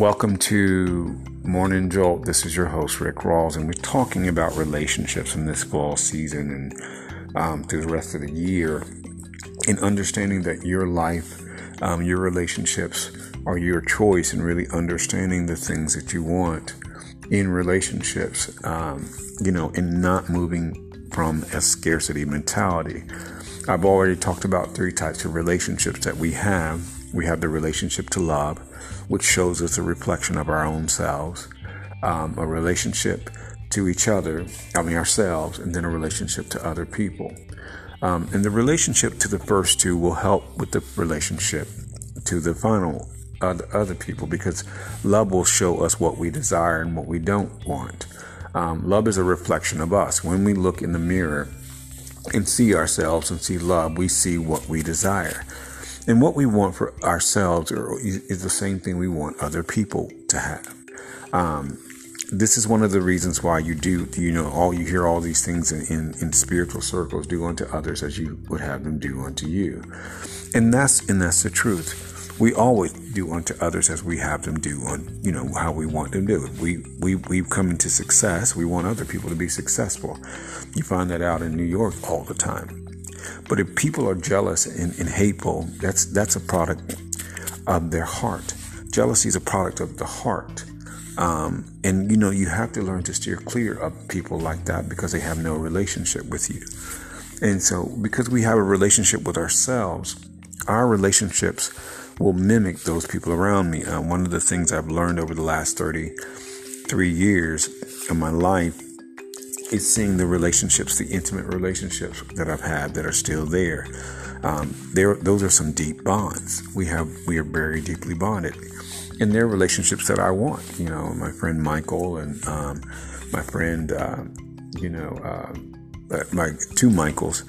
Welcome to Morning Jolt. This is your host, Rick Rawls, and we're talking about relationships in this fall season and um, through the rest of the year, and understanding that your life, um, your relationships are your choice, and really understanding the things that you want in relationships, um, you know, and not moving from a scarcity mentality. I've already talked about three types of relationships that we have. We have the relationship to love, which shows us a reflection of our own selves, um, a relationship to each other, I mean ourselves, and then a relationship to other people. Um, and the relationship to the first two will help with the relationship to the final other, other people because love will show us what we desire and what we don't want. Um, love is a reflection of us. When we look in the mirror and see ourselves and see love, we see what we desire. And what we want for ourselves is the same thing we want other people to have. Um, this is one of the reasons why you do, you know, all you hear all these things in, in, in, spiritual circles do unto others as you would have them do unto you. And that's, and that's the truth. We always do unto others as we have them do on you know how we want them to do it. We we we come into success. We want other people to be successful. You find that out in new york all the time but if people are jealous and, and hateful that's that's a product of their heart. Jealousy is a product of the heart. Um, and you know you have to learn to steer clear of people like that because they have no relationship with you. And so because we have a relationship with ourselves our relationships will mimic those people around me. Uh, one of the things I've learned over the last 33 years of my life is seeing the relationships, the intimate relationships that I've had that are still there. Um, there, those are some deep bonds. We have, we are very deeply bonded, and they're relationships that I want. You know, my friend Michael and um, my friend, uh, you know, uh, my two Michaels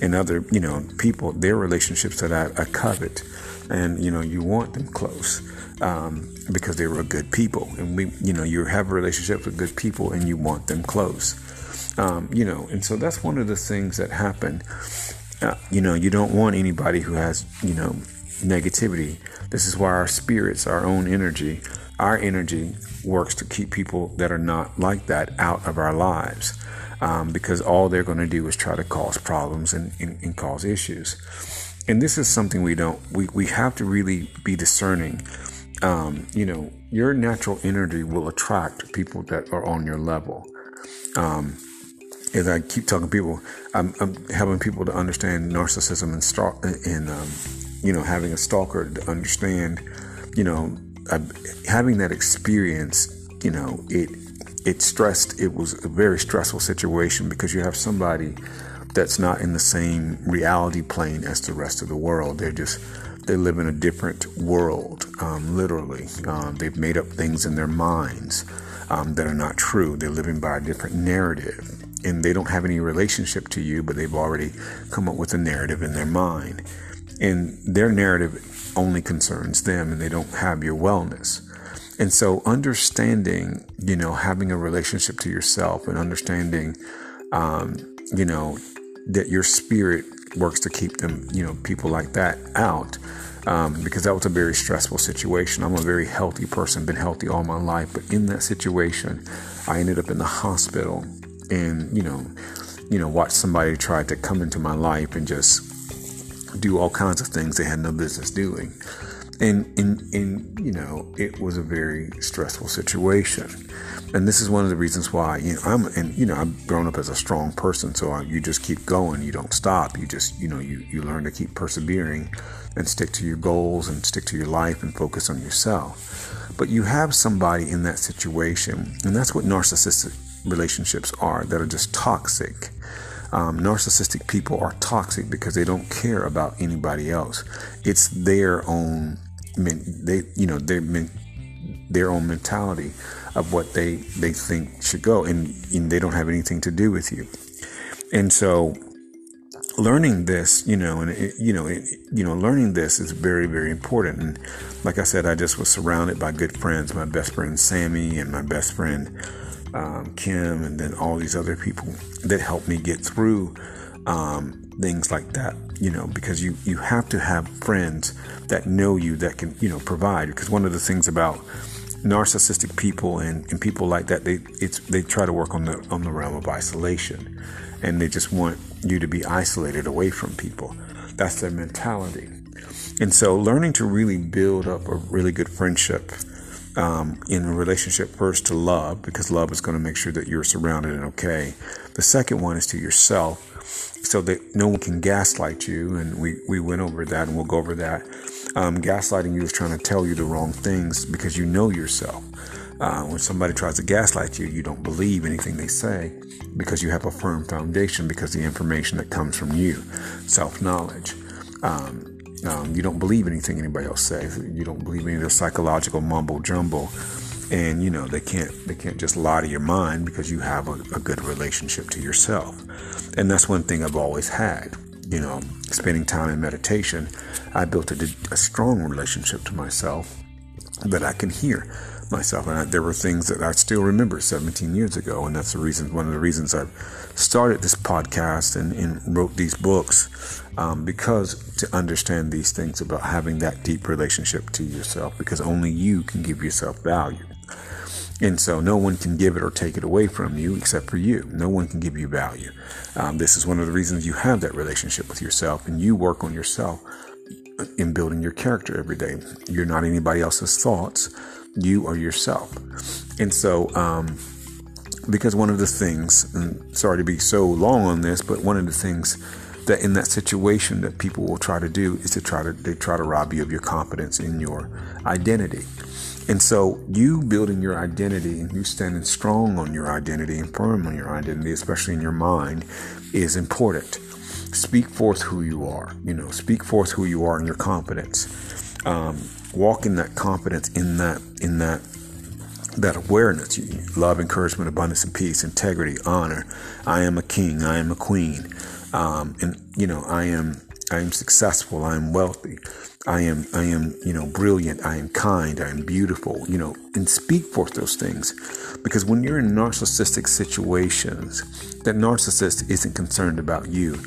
and other, you know, people. They're relationships that I, I covet and you know you want them close um, because they were good people. And we you know you have relationships with good people and you want them close. Um, you know and so that's one of the things that happen uh, you know you don't want anybody who has you know negativity. This is why our spirits our own energy our energy works to keep people that are not like that out of our lives um, because all they're going to do is try to cause problems and, and, and cause issues. And this is something we don't we, we have to really be discerning um, you know your natural energy will attract people that are on your level um, as i keep talking to people I'm, I'm, helping people to understand narcissism and and um, you know having a stalker to understand you know having that experience you know it it stressed it was a very stressful situation because you have somebody that's not in the same reality plane as the rest of the world. They're just they live in a different world, um, literally. Um, they've made up things in their minds um, that are not true. They're living by a different narrative, and they don't have any relationship to you, but they've already come up with a narrative in their mind, and their narrative only concerns them, and they don't have your wellness. And so, understanding, you know, having a relationship to yourself and understanding, um, you know, that your spirit works to keep them, you know, people like that out. Um, because that was a very stressful situation. I'm a very healthy person, been healthy all my life, but in that situation, I ended up in the hospital, and you know, you know, watched somebody try to come into my life and just do all kinds of things they had no business doing, and and and you know, it was a very stressful situation and this is one of the reasons why you know I'm and you know I've grown up as a strong person, so I, you just keep going, you don't stop. You just you know you you learn to keep persevering and stick to your goals and stick to your life and focus on yourself. But you have somebody in that situation, and that's what narcissistic relationships are that are just toxic. Um, narcissistic people are toxic because they don't care about anybody else. It's their own, they you know their their own mentality of what they they think should go, and, and they don't have anything to do with you. And so, learning this, you know, and it, you know, it, you know, learning this is very, very important. And like I said, I just was surrounded by good friends. My best friend Sammy and my best friend um, Kim, and then all these other people that helped me get through um, things like that. You know, because you you have to have friends that know you that can you know provide. Because one of the things about narcissistic people and, and people like that, they it's they try to work on the on the realm of isolation, and they just want you to be isolated away from people. That's their mentality. And so, learning to really build up a really good friendship um, in a relationship first to love, because love is going to make sure that you're surrounded and okay. The second one is to yourself, so that no one can gaslight you. And we, we went over that and we'll go over that. Um, gaslighting you is trying to tell you the wrong things because you know yourself. Uh, when somebody tries to gaslight you, you don't believe anything they say because you have a firm foundation because the information that comes from you, self knowledge. Um, um, you don't believe anything anybody else says. You don't believe any of the psychological mumbo jumbo, and you know they can't they can't just lie to your mind because you have a, a good relationship to yourself, and that's one thing I've always had. You know, spending time in meditation, I built a, a strong relationship to myself that I can hear myself. And I, there were things that I still remember 17 years ago. And that's the reason, one of the reasons I've started this podcast and, and wrote these books, um, because to understand these things about having that deep relationship to yourself, because only you can give yourself value. And so no one can give it or take it away from you except for you. No one can give you value. Um, this is one of the reasons you have that relationship with yourself and you work on yourself in building your character every day. You're not anybody else's thoughts you are yourself. And so, um, because one of the things, and sorry to be so long on this, but one of the things that in that situation that people will try to do is to try to they try to rob you of your confidence in your identity. And so you building your identity and you standing strong on your identity and firm on your identity, especially in your mind, is important. Speak forth who you are. You know, speak forth who you are in your confidence. Um, walk in that confidence, in that, in that, that awareness. Love, encouragement, abundance, and peace, integrity, honor. I am a king. I am a queen. Um, and you know, I am, I am successful. I am wealthy. I am, I am, you know, brilliant. I am kind. I am beautiful. You know, and speak forth those things, because when you're in narcissistic situations, that narcissist isn't concerned about you.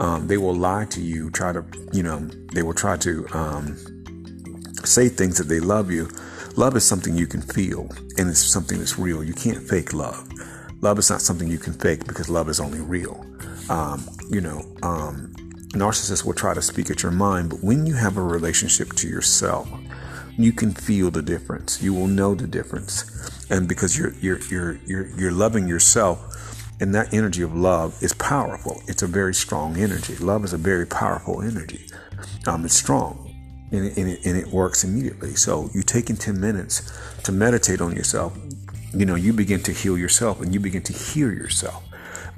Um, they will lie to you. Try to, you know, they will try to. Um, say things that they love you. Love is something you can feel and it's something that's real. You can't fake love. Love is not something you can fake because love is only real. Um, you know, um, narcissists will try to speak at your mind, but when you have a relationship to yourself, you can feel the difference. You will know the difference, and because you're you're you're you're, you're loving yourself, and that energy of love is powerful. It's a very strong energy. Love is a very powerful energy. Um, it's strong and it, and, it, and it works immediately. So you taking 10 minutes to meditate on yourself, you know, you begin to heal yourself and you begin to hear yourself.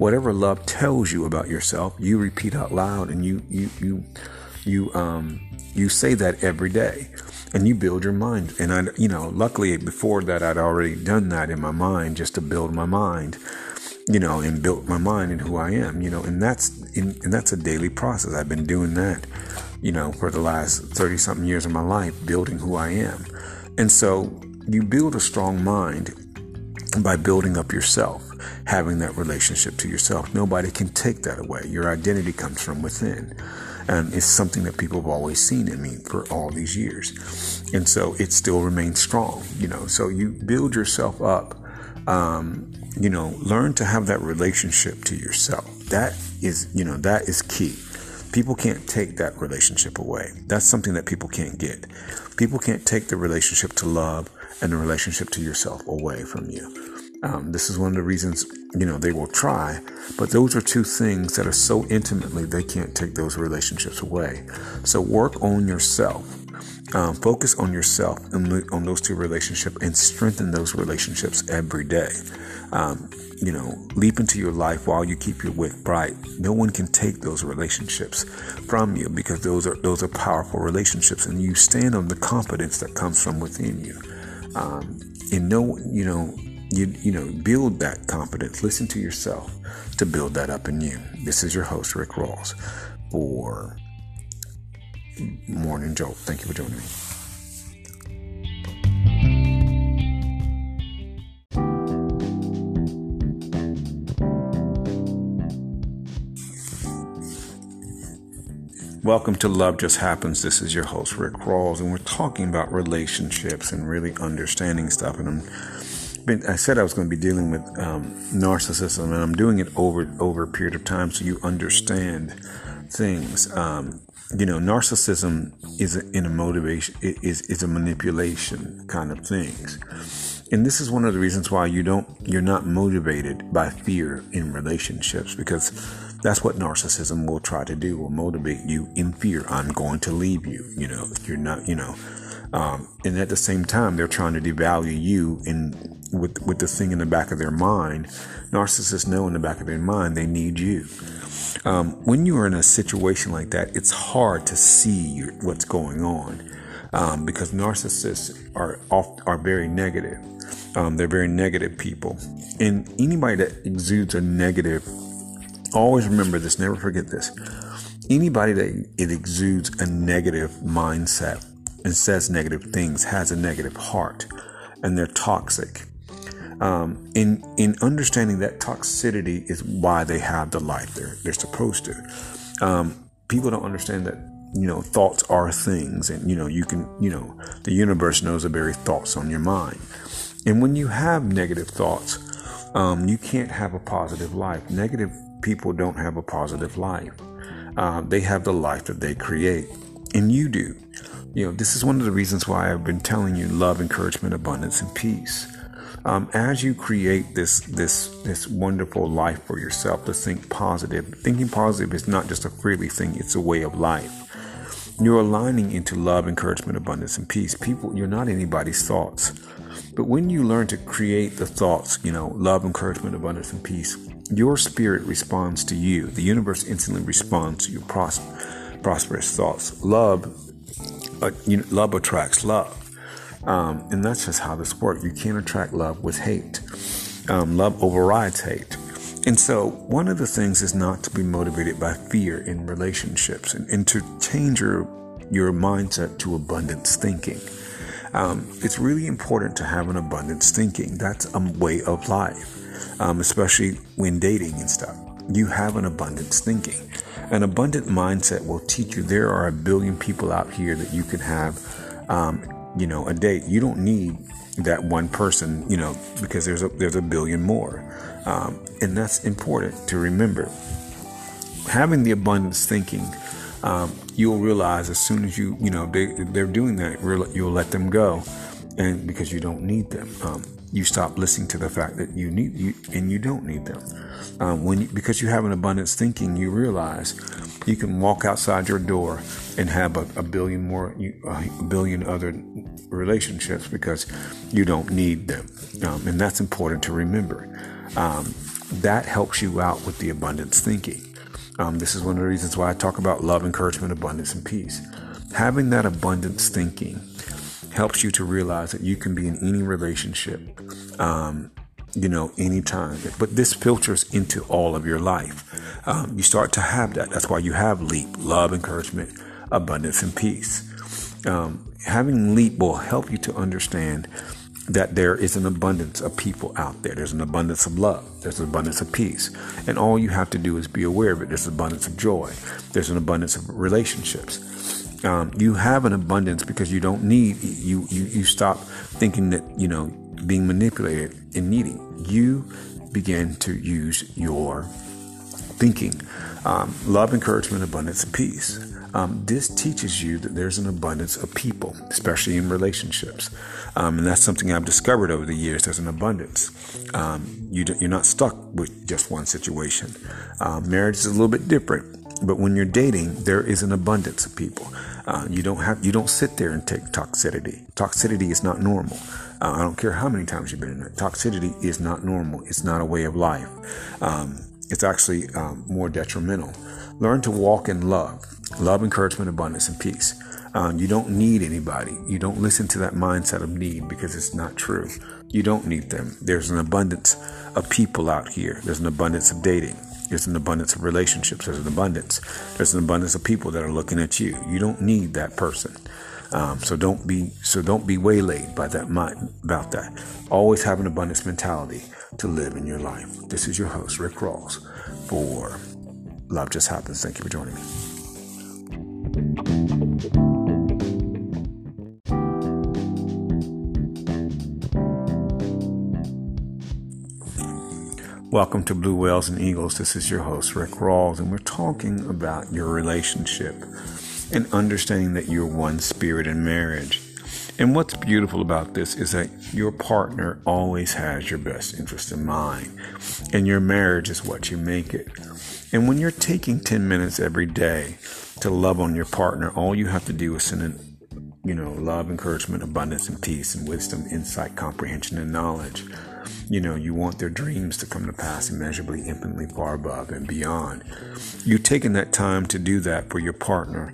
Whatever love tells you about yourself, you repeat out loud and you you you you um you say that every day and you build your mind. And I you know, luckily before that I'd already done that in my mind just to build my mind you know, and built my mind and who I am, you know, and that's in, and that's a daily process. I've been doing that you know, for the last 30 something years of my life, building who I am. And so you build a strong mind by building up yourself, having that relationship to yourself. Nobody can take that away. Your identity comes from within. And it's something that people have always seen in me for all these years. And so it still remains strong, you know. So you build yourself up, um, you know, learn to have that relationship to yourself. That is, you know, that is key. People can't take that relationship away. That's something that people can't get. People can't take the relationship to love and the relationship to yourself away from you. Um, this is one of the reasons, you know, they will try, but those are two things that are so intimately they can't take those relationships away. So work on yourself. Um, focus on yourself and on those two relationships and strengthen those relationships every day. Um, you know, leap into your life while you keep your wick bright. No one can take those relationships from you because those are those are powerful relationships, and you stand on the confidence that comes from within you. Um, and no, you know, you you know, build that confidence. Listen to yourself to build that up in you. This is your host Rick Rawls for Morning Jolt. Thank you for joining me. Welcome to Love Just Happens. This is your host, Rick Rawls, and we're talking about relationships and really understanding stuff. And I'm, been, I said I was going to be dealing with um, narcissism, and I'm doing it over over a period of time so you understand things. Um, you know, narcissism is a, in a motivation is is a manipulation kind of things. And this is one of the reasons why you don't you're not motivated by fear in relationships because that's what narcissism will try to do will motivate you in fear i'm going to leave you you know you're not you know um, and at the same time they're trying to devalue you in with with the thing in the back of their mind. Narcissists know in the back of their mind they need you. Um, when you are in a situation like that it's hard to see what's going on um, because narcissists are oft, are very negative. Um, they're very negative people. And anybody that exudes a negative Always remember this, never forget this. Anybody that it exudes a negative mindset and says negative things has a negative heart and they're toxic. Um, in in understanding that toxicity is why they have the life they're they're supposed to. Um, people don't understand that you know thoughts are things, and you know you can you know the universe knows the very thoughts on your mind. And when you have negative thoughts, um, you can't have a positive life. Negative people don't have a positive life. Uh, they have the life that they create, and you do. You know, this is one of the reasons why I've been telling you love, encouragement, abundance, and peace. Um, as you create this this this wonderful life for yourself, to think positive. Thinking positive is not just a freely thing; it's a way of life. You're aligning into love, encouragement, abundance, and peace. People, you're not anybody's thoughts. But when you learn to create the thoughts, you know, love, encouragement, abundance, and peace, your spirit responds to you. The universe instantly responds to your pros- prosperous thoughts. Love, uh, you know, love attracts love, um, and that's just how this works. You can't attract love with hate. Um, love overrides hate. And so, one of the things is not to be motivated by fear in relationships and, and to change your, your mindset to abundance thinking. Um, it's really important to have an abundance thinking. That's a way of life um, especially when dating and stuff. You have an abundance thinking. An abundant mindset will teach you there are a billion people out here that you can have, um, you know, a date. You don't need that one person, you know, because there's a there's a billion more, um, and that's important to remember. Having the abundance thinking, um, you'll realize as soon as you you know they they're doing that, you'll let them go, and because you don't need them. Um, you stop listening to the fact that you need you and you don't need them. Um, when you, because you have an abundance thinking, you realize you can walk outside your door and have a, a billion more, a billion other relationships because you don't need them, um, and that's important to remember. Um, that helps you out with the abundance thinking. Um, this is one of the reasons why I talk about love, encouragement, abundance, and peace. Having that abundance thinking helps you to realize that you can be in any relationship, um, you know, anytime. But this filters into all of your life. Um, you start to have that. That's why you have LEAP love, encouragement, abundance, and peace. Um, having LEAP will help you to understand that there is an abundance of people out there. There's an abundance of love. There's an abundance of peace. And all you have to do is be aware of it. There's an abundance of joy. There's an abundance of relationships um, you have an abundance because you don't need you, you you stop thinking that you know being manipulated and needing you begin to use your thinking. Um, love encouragement abundance peace. Um, this teaches you that there's an abundance of people especially in relationships. Um, and that's something i've discovered over the years. There's an abundance. Um, you you're not stuck with just one situation. Um, marriage is a little bit different but when you're dating, there is an abundance of people. Uh, you don't have you don't sit there and take toxicity. Toxicity is not normal. Uh, I don't care how many times you've been in it. Toxicity is not normal. It's not a way of life. Um, it's actually um, more detrimental. Learn to walk in love, love, encouragement, abundance, and peace. Um, you don't need anybody. You don't listen to that mindset of need because it's not true. You don't need them. There's an abundance of people out here. There's an abundance of dating. There's an abundance of relationships. There's an abundance. There's an abundance of people that are looking at you. You don't need that person. Um, so don't be so don't be waylaid by that about that. Always have an abundance mentality to live in your life. This is your host Rick Rawls for Love Just Happens. Thank you for joining me. Welcome to Blue Whales and Eagles. This is your host, Rick Rawls, and we're talking about your relationship and understanding that you're one spirit in marriage. And what's beautiful about this is that your partner always has your best interest in mind, and your marriage is what you make it. And when you're taking 10 minutes every day to love on your partner, all you have to do is send in, you know, love, encouragement, abundance, and peace, and wisdom, insight, comprehension, and knowledge you know, you want their dreams to come to pass immeasurably, infinitely far above and beyond. You taking that time to do that for your partner,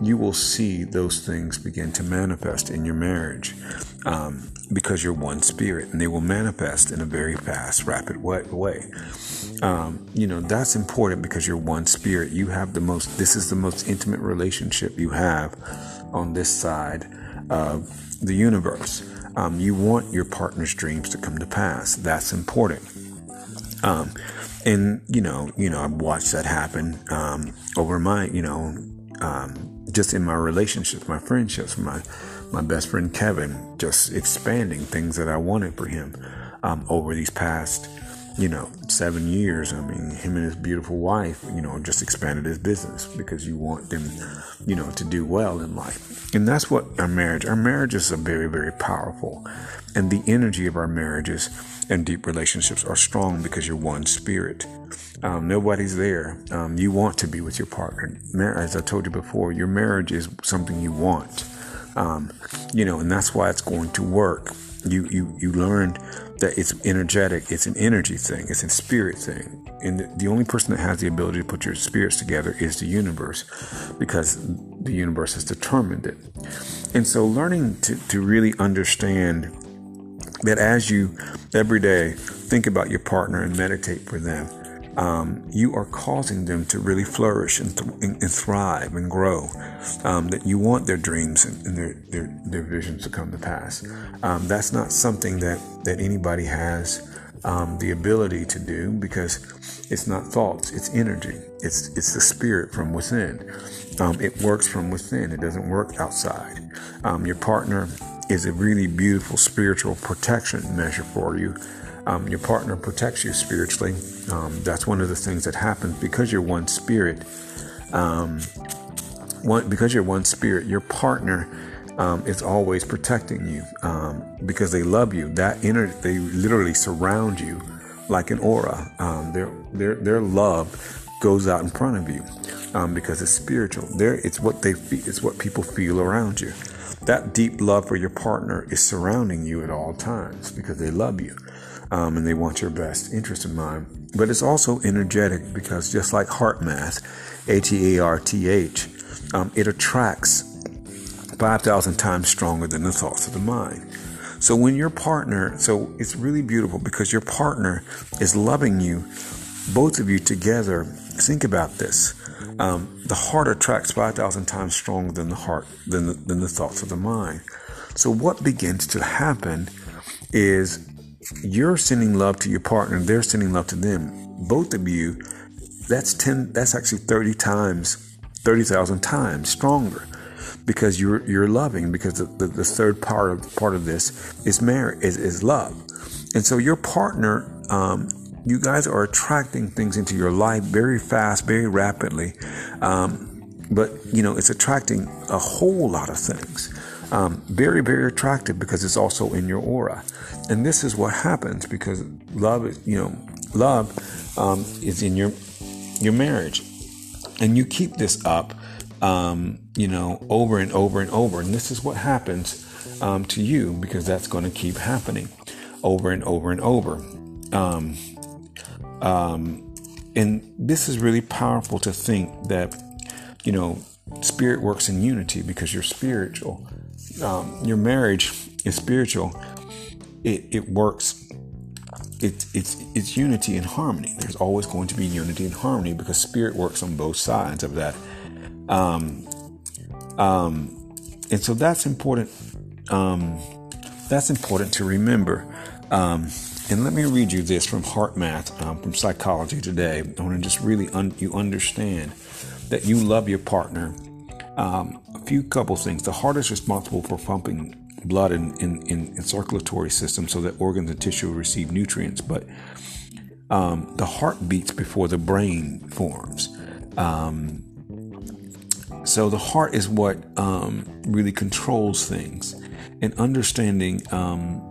you will see those things begin to manifest in your marriage um, because you're one spirit and they will manifest in a very fast, rapid way. Um, you know, that's important because you're one spirit. You have the most, this is the most intimate relationship you have on this side of the universe. Um, you want your partner's dreams to come to pass. That's important. Um, and you know, you know, I've watched that happen um, over my, you know, um, just in my relationships, my friendships, my my best friend Kevin, just expanding things that I wanted for him um, over these past you know, seven years. I mean, him and his beautiful wife, you know, just expanded his business because you want them, you know, to do well in life. And that's what our marriage, our marriages are very, very powerful. And the energy of our marriages and deep relationships are strong because you're one spirit. Um, nobody's there. Um, you want to be with your partner. As I told you before, your marriage is something you want. Um, you know, and that's why it's going to work. You you you learned that it's energetic, it's an energy thing, it's a spirit thing. And the, only person that has the ability to put your spirits together is the universe because the universe has determined it. And so learning to, to really understand that as you every day think about your partner and meditate for them, um, you are causing them to really flourish and, th- and thrive and grow. Um, that you want their dreams and, and their, their, their visions to come to pass. Um, that's not something that, that anybody has um, the ability to do because it's not thoughts, it's energy. It's it's the spirit from within. Um, it works from within. It doesn't work outside. Um, your partner is a really beautiful spiritual protection measure for you um, your partner protects you spiritually. Um, that's one of the things that happens because you're one spirit. Um, one, because you're one spirit, your partner um, is always protecting you um, because they love you. That inner, they literally surround you like an aura. Um, their their their love goes out in front of you because it's spiritual. There, it's what they feel. It's what people feel around you. That deep love for your partner is surrounding you at all times because they love you um, and they want your best interest in mind. But it's also energetic because just like HeartMath, H E A R T H, um, it attracts 5,000 times stronger than the thoughts of the mind. So when your partner, so it's really beautiful because your partner is loving you, both of you together. Think about this. Um, the heart attracts 5,000 times stronger than the heart, than the, than the thoughts of the mind. So what begins to happen is you're sending love to your partner, they're sending love to them. Both of you, that's 10, that's actually 30 times, 30,000 times stronger because you're, you're loving because the, the, the, third part of, part of this is marriage, is, is love. And so your partner, um, you guys are attracting things into your life very fast, very rapidly. Um, but you know, it's attracting a whole lot of things. Um, very, very attractive because it's also in your aura. And this is what happens because love is, you know, love um, is in your your marriage, and you keep this up, um, you know, over and over and over. And this is what happens um, to you because that's going to keep happening over and over and over. Um, um, and this is really powerful to think that, you know, spirit works in unity because you're spiritual um, your marriage is spiritual, it, it works. It's it's it's unity and harmony. There's always going to be unity and harmony because spirit works on both sides of that. Um, um, and so that's important. Um, that's important to remember. Um, and let me read you this from HeartMath um, from Psychology Today. I want to just really un- you understand that you love your partner Um, a few couple things. The heart is responsible for pumping blood in, in, in, in circulatory system so that organs and tissue receive nutrients, but um, the heart beats before the brain forms. Um, so the heart is what um, really controls things, and understanding um,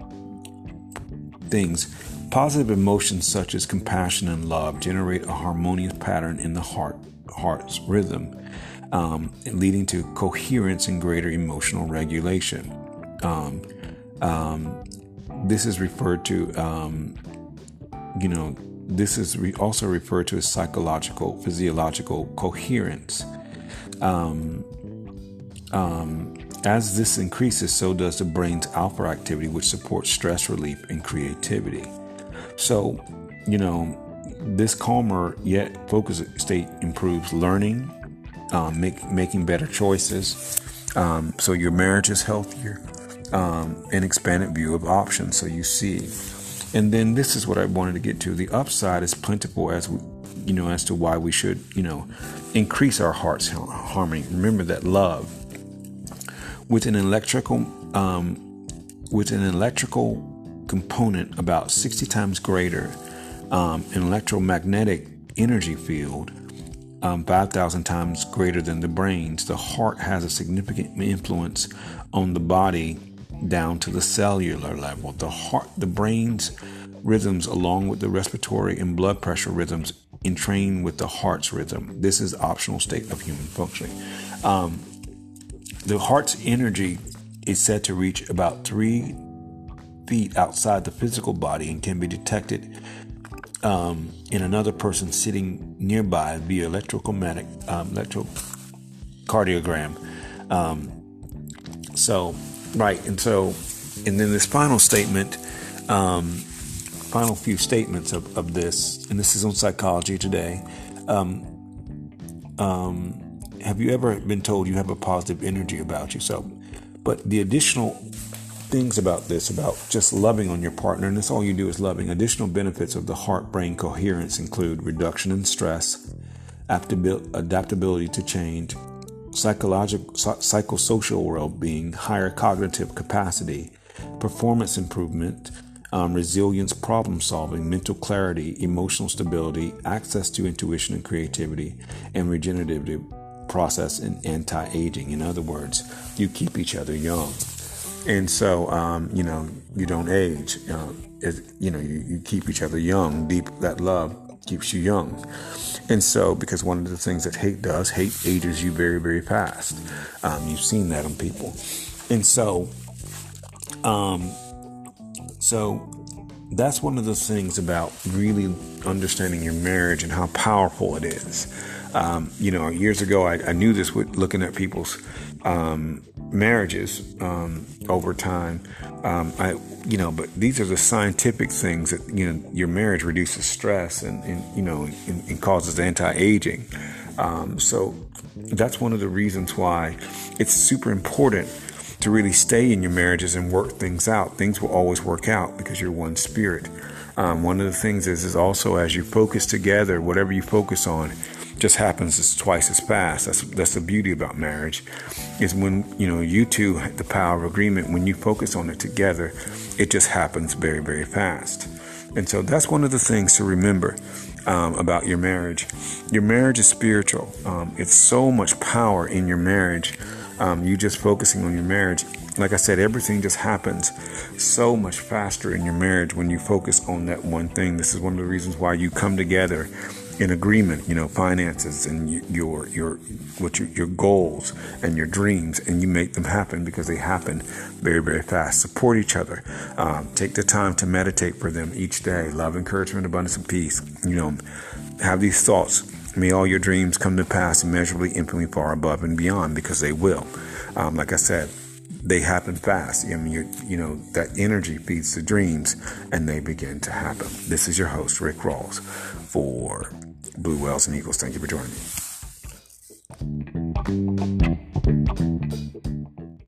things. Positive emotions such as compassion and love generate a harmonious pattern in the heart heart's rhythm, um, leading to coherence and greater emotional regulation. Um, um, this is referred to, um, you know, this is re- also referred to as psychological, physiological coherence. Um, um, as this increases, so does the brain's alpha activity, which supports stress relief and creativity. So, you know, this calmer yet focused state improves learning, um, make, making better choices. Um, so your marriage is healthier, um, an expanded view of options. So you see, and then this is what I wanted to get to. The upside is plentiful as we, you know, as to why we should, you know, increase our heart's harmony. Remember that love with an electrical, um, with an electrical component about 60 times greater, um, an electromagnetic energy field um, 5,000 times greater than the brain's, the heart has a significant influence on the body down to the cellular level. The heart, the brain's rhythms, along with the respiratory and blood pressure rhythms, entrain with the heart's rhythm. This is optional state of human functioning. Um, the heart's energy is said to reach about three feet outside the physical body and can be detected um, in another person sitting nearby via electromagnetic um, electrocardiogram. Um, so, right, and so, and then this final statement, um, final few statements of, of this, and this is on Psychology Today. Um, um, have you ever been told you have a positive energy about yourself? But the additional things about this, about just loving on your partner, and that's all you do is loving. Additional benefits of the heart brain coherence include reduction in stress, adaptability to change, psychological, psychosocial well being, higher cognitive capacity, performance improvement, um, resilience, problem solving, mental clarity, emotional stability, access to intuition and creativity, and regenerative process and anti aging. In other words, you keep each other young and so um, you know you don't age. Uh, it, you know you, you keep each other young. Deep that love keeps you young. And so, because one of the things that hate does, hate ages you very, very fast. Um, you've seen that on people. And so, um, so that's one of the things about really understanding your marriage and how powerful it is. Um, you know, years ago, I, I, knew this with looking at people's um, marriages um, over time. Um, I, you know, but these are the scientific things that you know your marriage reduces stress and, and you know and, and causes anti-aging. Um, so that's one of the reasons why it's super important to really stay in your marriages and work things out. Things will always work out because you're one spirit. Um, one of the things is is also as you focus together, whatever you focus on, just happens as twice as fast. That's that's the beauty about marriage, is when you know you two the power of agreement. When you focus on it together, it just happens very very fast. And so that's one of the things to remember um, about your marriage. Your marriage is spiritual. Um, it's so much power in your marriage. Um, you just focusing on your marriage. Like I said, everything just happens so much faster in your marriage when you focus on that one thing. This is one of the reasons why you come together in agreement, you know, finances and your your what your, your goals and your dreams, and you make them happen because they happen very very fast. Support each other. Um, take the time to meditate for them each day. Love, encouragement, abundance, and peace. You know, have these thoughts. May all your dreams come to pass immeasurably, infinitely far above and beyond, because they will. Um, like I said, they happen fast. I mean, you know that energy feeds the dreams, and they begin to happen. This is your host, Rick Rawls, for Blue Wells and Eagles. Thank you for joining me.